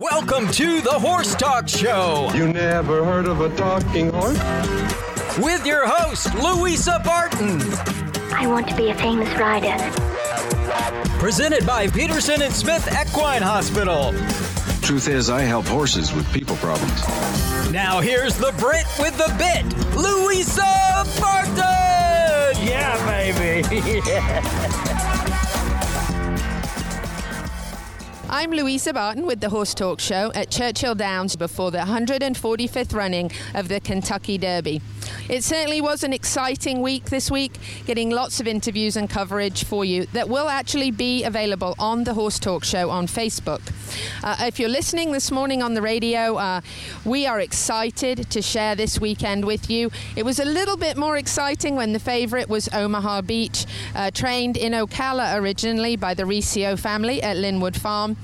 Welcome to the Horse Talk Show You never heard of a talking horse? with your host, Louisa Barton. I want to be a famous rider. Presented by Peterson and Smith Equine Hospital. Truth is, I help horses with people problems. Now here's the Brit with the bit, Louisa Barton. Yeah, baby. I'm Louisa Barton with the Horse Talk Show at Churchill Downs before the 145th running of the Kentucky Derby. It certainly was an exciting week this week, getting lots of interviews and coverage for you that will actually be available on the Horse Talk Show on Facebook. Uh, if you're listening this morning on the radio, uh, we are excited to share this weekend with you. It was a little bit more exciting when the favourite was Omaha Beach, uh, trained in Ocala originally by the Riccio family at Linwood Farm.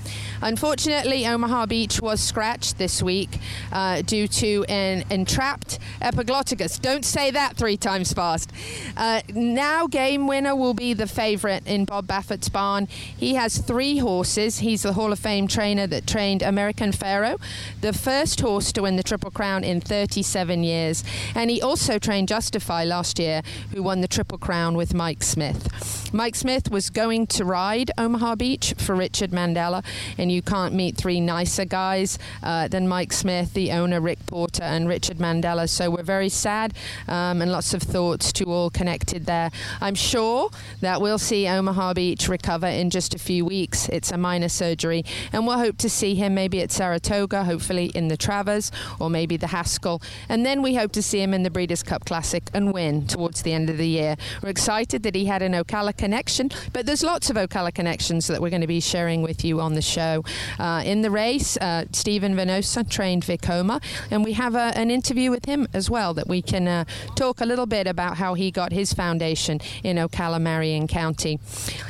Unfortunately, Omaha Beach was scratched this week uh, due to an entrapped epiglotticus. Don't say that three times fast. Uh, now, game winner will be the favourite in Bob Baffert's barn. He has three horses. He's the Hall of Fame trainer that trained American Pharoah, the first horse to win the Triple Crown in 37 years. And he also trained Justify last year, who won the Triple Crown with Mike Smith. Mike Smith was going to ride Omaha Beach for Richard Mandella, and you can't meet three nicer guys uh, than Mike Smith, the owner, Rick Porter, and Richard Mandella. So we're very sad um, and lots of thoughts to all connected there. I'm sure that we'll see Omaha Beach recover in just a few weeks. It's a minor surgery, and we'll hope to see him maybe at Saratoga, hopefully in the Travers, or maybe the Haskell. And then we hope to see him in the Breeders' Cup Classic and win towards the end of the year. We're excited that he had an Ocala connection, but there's lots of Ocala connections that we're going to be sharing with you on the show. Uh, in the race, uh, Stephen Venosa trained Vekoma, and we have a, an interview with him as well that we can uh, talk a little bit about how he got his foundation in Ocala, Marion County.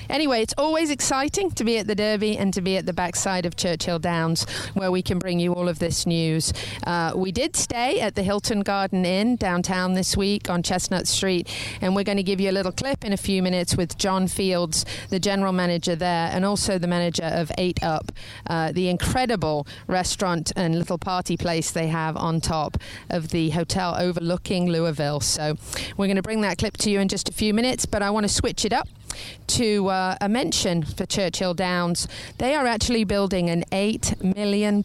Anyway, it's always exciting to be at the Derby and to be at the backside of Churchill Downs where we can bring you all of this news. Uh, we did stay at the Hilton Garden Inn downtown this week on Chestnut Street, and we're going to give you a little clip in a few minutes with John Fields, the general manager there, and also the manager of Eight Up, uh, the incredible restaurant and little party place they have on top of the hotel overlooking Louisville. So we're going to bring that clip to you in just a few minutes, but I want to switch it up to uh, a mention for Churchill Downs. They are actually building an $8 million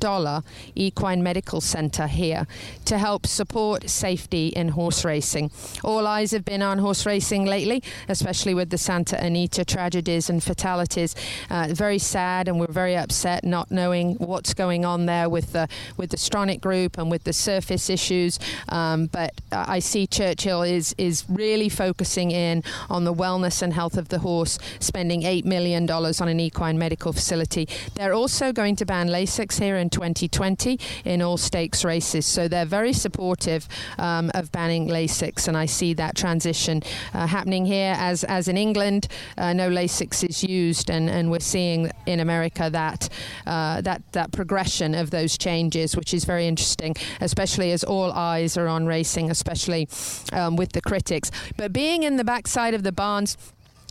equine medical centre here to help support safety in horse racing. All eyes have been on horse racing lately, especially with the Santa Anita tragedies and fatalities. Uh, very sad, and we're very upset not knowing what's going on there with the with the Stronach group and with the surface issues. Um, but uh, I see Churchill is is really focusing in on the wellness and health of the horse, spending $8 million on an equine medical facility. They're also going to ban Lasix here in 2020 in all stakes races. So they're very supportive um, of banning Lasix, and I see that transition uh, happening here as, as in England, uh, no Lasix is used, and, and we're seeing in America that, uh, that, that progression of those changes, which is very interesting, especially as all eyes are on racing, especially um, with the critics. But being in the backside of the barns,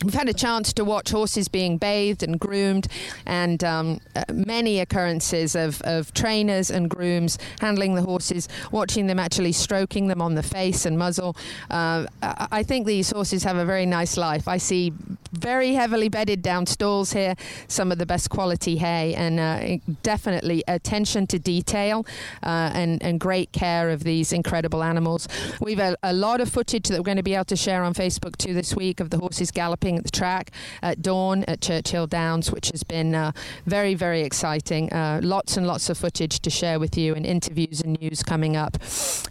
We've had a chance to watch horses being bathed and groomed, and um, uh, many occurrences of, of trainers and grooms handling the horses, watching them actually stroking them on the face and muzzle. Uh, I I think these horses have a very nice life. I see very heavily bedded down stalls here, some of the best quality hay, and uh, definitely attention to detail uh, and, and great care of these incredible animals. We've a, a lot of footage that we're going to be able to share on Facebook too this week of the horses galloping at the track at dawn at Churchill Downs, which has been uh, very, very exciting. Uh, lots and lots of footage to share with you and interviews and news coming up.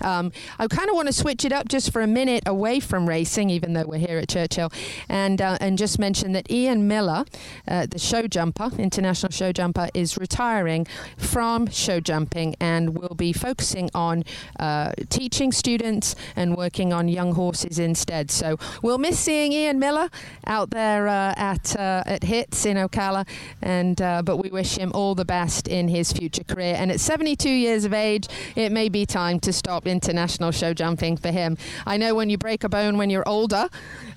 Um, I kind of want to switch it up just for a minute away from racing, even though we're here at Churchill, and uh, and just mention that Ian Millar, uh, the show jumper, international show jumper, is retiring from show jumping and will be focusing on uh, teaching students and working on young horses instead. So we'll miss seeing Ian Millar out there uh, at uh, at Hits in Ocala, and uh, but we wish him all the best in his future career. And at 72 years of age, it may be time to stop international show jumping for him. I know when you break a bone when you're older,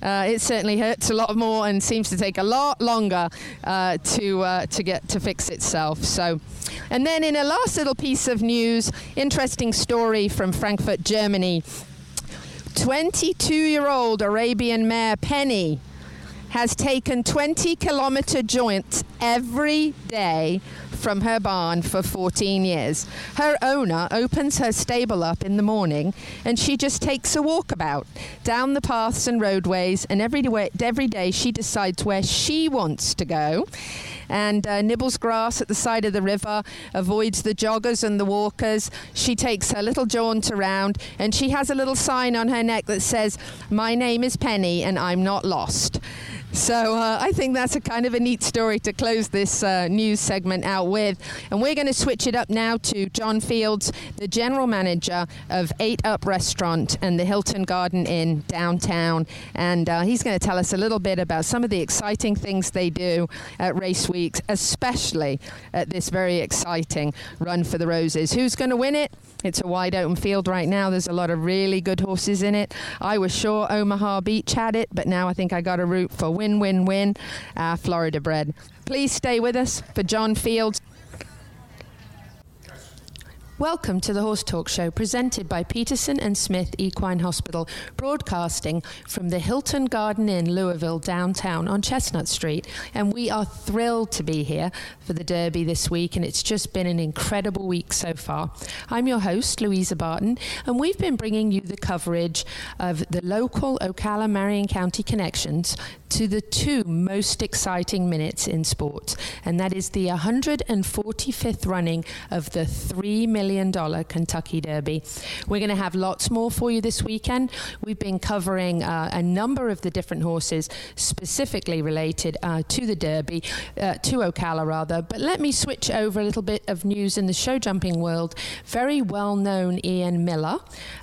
uh, it certainly hurts a lot more and seems to take a lot longer uh, to uh, to get to fix itself. So, and then in a last little piece of news, interesting story from Frankfurt, Germany. 22 year old Arabian mare Penny has taken 20 kilometer joints every day from her barn for 14 years. Her owner opens her stable up in the morning and she just takes a walkabout down the paths and roadways, and every day, every day she decides where she wants to go and uh, nibbles grass at the side of the river, avoids the joggers and the walkers. She takes her little jaunt around and she has a little sign on her neck that says, My name is Penny and I'm not lost. So uh, I think that's a kind of a neat story to close this uh, news segment out with. And we're going to switch it up now to John Fields, the general manager of Eight Up Restaurant and the Hilton Garden Inn downtown. And uh, he's going to tell us a little bit about some of the exciting things they do at Race Weeks, especially at this very exciting Run for the Roses. Who's going to win it? It's a wide open field right now. There's a lot of really good horses in it. I was sure Omaha Beach had it, but now I think I got a root for win, win, win, uh, Florida bred. Please stay with us for John Fields. Welcome to the Horse Talk Show, presented by Peterson and Smith Equine Hospital, broadcasting from the Hilton Garden Inn, Louisville, downtown on Chestnut Street. And we are thrilled to be here for the Derby this week, and it's just been an incredible week so far. I'm your host, Louisa Barton, and we've been bringing you the coverage of the local Ocala Marion County connections to the two most exciting minutes in sports, and that is the 145th running of the $3 million Kentucky Derby. We're going to have lots more for you this weekend. We've been covering uh, a number of the different horses specifically related uh, to the Derby, uh, to Ocala rather. But let me switch over a little bit of news in the show jumping world. Very well known Ian Millar,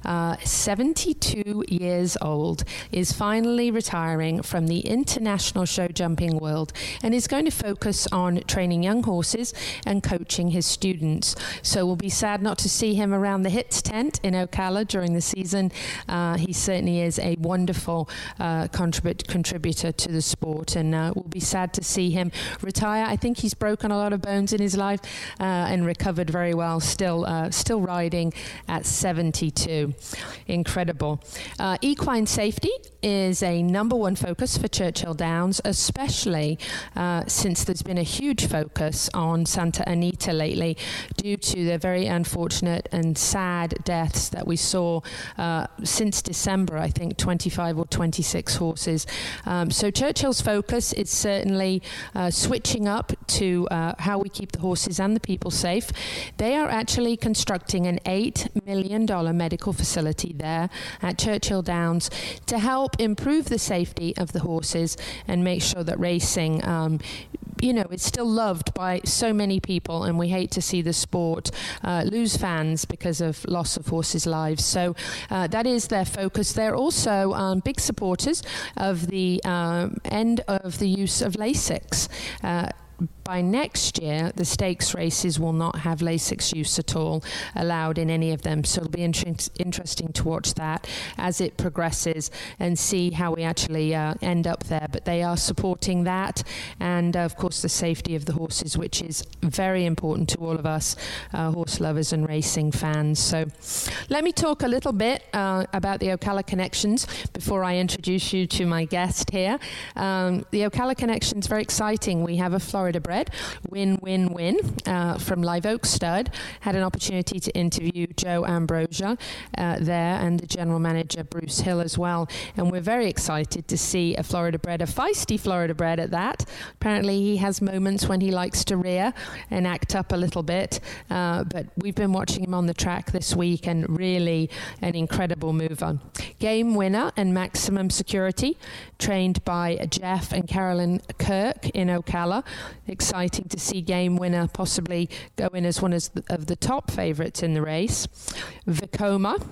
uh, 72 years old, is finally retiring from the international show jumping world and is going to focus on training young horses and coaching his students. So we'll be sad not to see him around the hits tent in Ocala during the season. Uh, he certainly is a wonderful uh, contribute, contributor to the sport, and uh, we'll be sad to see him retire. I think he's broken a lot of bones in his life uh, and recovered very well. Still, uh, still riding at 72. Incredible. Uh, equine safety is a number one focus for Churchill Downs, especially since there's been a huge focus on Santa Anita lately due to the very unfortunate and sad deaths that we saw uh, since December, I think 25 or 26 horses. Um, so Churchill's focus is certainly uh, switching up to uh, how we keep the horses and the people safe. They are actually constructing an $8 million medical facility there at Churchill Downs to help improve the safety of the horses and make sure that racing, um, you know, it's still loved by so many people, and we hate to see the sport uh, lose fans because of loss of horses' lives. So uh, that is their focus. They're also um, big supporters of the um, end of the use of Lasix. Uh, by next year, the stakes races will not have Lasix use at all allowed in any of them. So it'll be inter- interesting to watch that as it progresses and see how we actually uh, end up there. But they are supporting that, and uh, of course, the safety of the horses, which is very important to all of us uh, horse lovers and racing fans. So let me talk a little bit uh, about the Ocala Connections before I introduce you to my guest here. Um, the Ocala Connections very exciting. We have a Florida bred Win Win Win uh, from Live Oak Stud. Had an opportunity to interview Joe Ambrosia uh, there and the general manager Bruce Hill as well. And we're very excited to see a Florida bred, a feisty Florida bred at that. Apparently, he has moments when he likes to rear and act up a little bit. Uh, but we've been watching him on the track this week and really an incredible mover. Game winner and maximum security, trained by Jeff and Carolyn Kirk in Ocala exciting to see Game Winner possibly go in as one of the top favourites in the race. Vekoma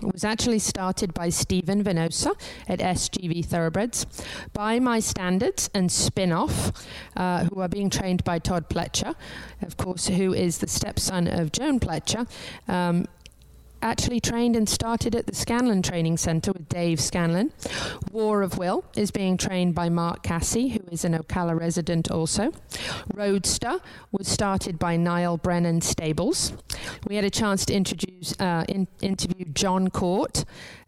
was actually started by Stephen Venosa at SGV Thoroughbreds, by my standards and spin off, uh, who are being trained by Todd Pletcher, of course, who is the stepson of Joan Pletcher. Um, actually trained and started at the Scanlon Training Centre with Dave Scanlon. War of Will is being trained by Mark Casse, who is an Ocala resident also. Roadster was started by Niall Brennan Stables. We had a chance to introduce, uh, in, interview Jon Court,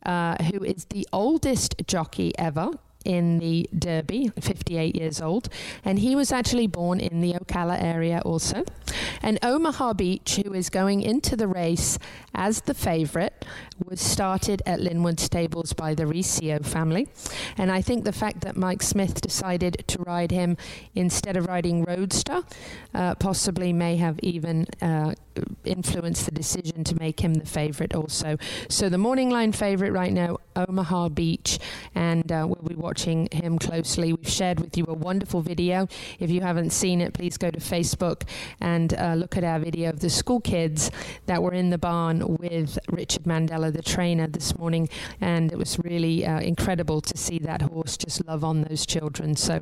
uh, who is the oldest jockey ever in the Derby, 58 years old, and he was actually born in the Ocala area also. And Omaha Beach, who is going into the race as the favourite, was started at Linwood Stables by the Riccio family. And I think the fact that Mike Smith decided to ride him instead of riding Roadster uh, possibly may have even uh, influenced the decision to make him the favourite also. So the morning line favourite right now, Omaha Beach, and uh, we'll be watching him closely. We've shared with you a wonderful video. If you haven't seen it, please go to Facebook and uh, look at our video of the school kids that were in the barn with Richard Mandella, the trainer, this morning. And it was really uh, incredible to see that horse just love on those children. So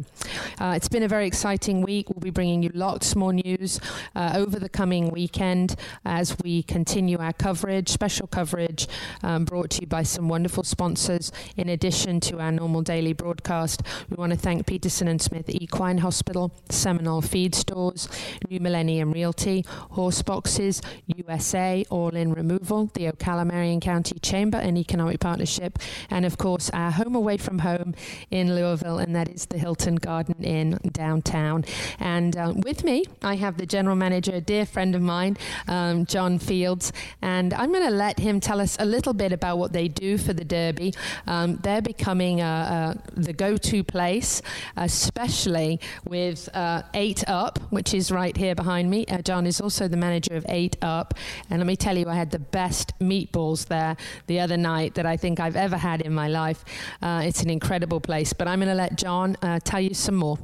uh, it's been a very exciting week. We'll be bringing you lots more news uh, over the coming weekend as we continue our coverage, special coverage um, brought to you by some wonderful sponsors. In addition to our normal daily broadcast, we want to thank Peterson and Smith Equine Hospital, Seminole Feed Stores, New Millennium Realty, Horse Boxes, USA, All In Removal, the Ocala Marion County Chamber and Economic Partnership, and of course our home away from home in Louisville, and that is the Hilton Garden Inn downtown. And um, with me, I have the general manager, a dear friend of mine, um, John Fields, and I'm going to let him tell us a little bit about what they do for the Derby. Um, they're becoming uh, uh, the go-to place, especially with uh, Eight Up, which is right here behind me. Uh, John is also the manager of Eight Up, and let me tell you, I had the best meatballs there the other night that I think I've ever had in my life. Uh, it's an incredible place, but I'm going to let John uh, tell you some more.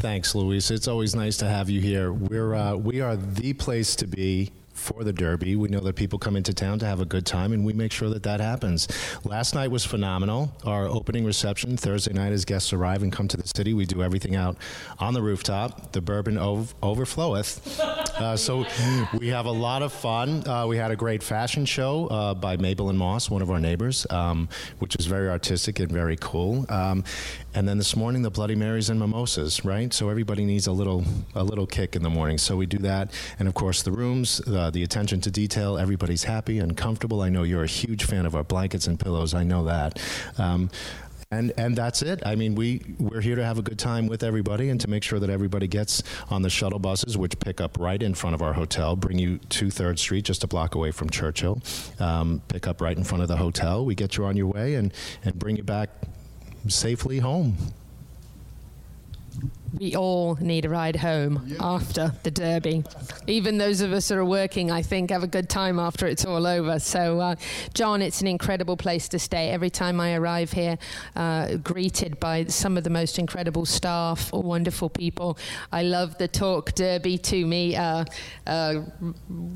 Thanks, Louise. It's always nice to have you here. We're uh, we are the place to be for the Derby. We know that people come into town to have a good time, and we make sure that that happens. Last night was phenomenal. Our opening reception Thursday night, as guests arrive and come to the city, we do everything out on the rooftop. The bourbon ov- overfloweth, uh, so we have a lot of fun. Uh, we had a great fashion show uh, by Mabel and Moss, one of our neighbors, um, which was very artistic and very cool. Um, and then this morning, the Bloody Marys and mimosas, right? So everybody needs a little a little kick in the morning. So we do that, and of course the rooms, the attention to detail. Everybody's happy and comfortable. I know you're a huge fan of our blankets and pillows. I know that. Um, and and that's it. I mean, we we're here to have a good time with everybody and to make sure that everybody gets on the shuttle buses, which pick up right in front of our hotel, bring you to Third Street, just a block away from Churchill. Um, pick up right in front of the hotel. We get you on your way and and bring you back safely home. We all need a ride home after the Derby. Even those of us that are working, I think, have a good time after it's all over. So, uh, John, it's an incredible place to stay. Every time I arrive here, uh, greeted by some of the most incredible staff, wonderful people. I love the talk Derby to me. Uh, uh,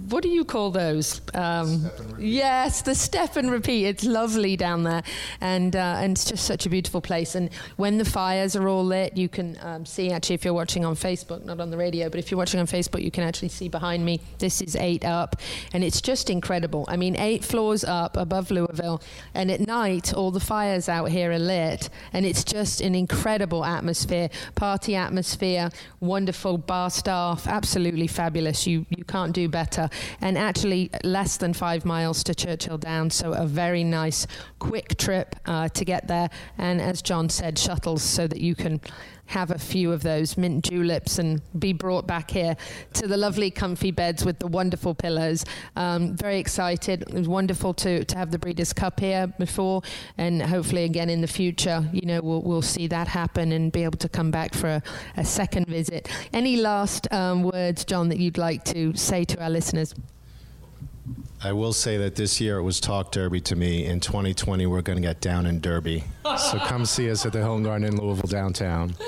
what do you call those? Um, yes, the step and repeat. It's lovely down there, and uh, and it's just such a beautiful place. And when the fires are all lit, you can um, see actually if you're watching on Facebook, not on the radio, but if you're watching on Facebook, you can actually see behind me. This is eight up, and it's just incredible. I mean, eight floors up above Louisville, and at night all the fires out here are lit, and it's just an incredible atmosphere, party atmosphere, wonderful bar staff, absolutely fabulous. You you can't do better, and actually less than five miles to Churchill Downs, so a very nice quick trip uh, to get there, and as John said, shuttles so that you can have a few of those mint juleps and be brought back here to the lovely comfy beds with the wonderful pillows. Um, very excited. It was wonderful to, to have the Breeders' Cup here before, and hopefully again in the future, you know, we'll, we'll see that happen and be able to come back for a, a second visit. Any last um, words, John, that you'd like to say to our listeners? I will say that this year it was Talk Derby to me. In 2020, we're going to get down in Derby. so come see us at the Hilton Garden Inn Louisville downtown.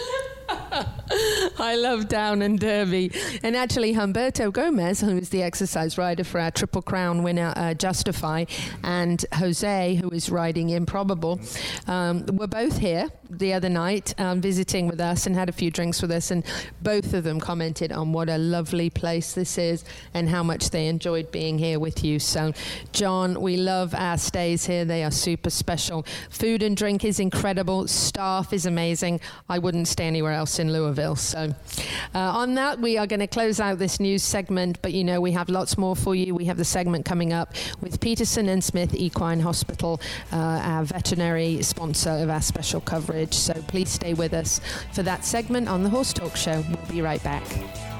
I love Down and Derby. And actually, Humberto Gomez, who is the exercise rider for our Triple Crown winner, uh, Justify, and Jose, who is riding Improbable, um, were both here the other night um, visiting with us and had a few drinks with us. And both of them commented on what a lovely place this is and how much they enjoyed being here with you. So, John, we love our stays here. They are super special. Food and drink is incredible. Staff is amazing. I wouldn't stay anywhere else in Louisville. So, uh, on that, we are going to close out this news segment. But you know, we have lots more for you. We have the segment coming up with Peterson and Smith Equine Hospital, uh, our veterinary sponsor of our special coverage. So, please stay with us for that segment on the Horse Talk Show. We'll be right back.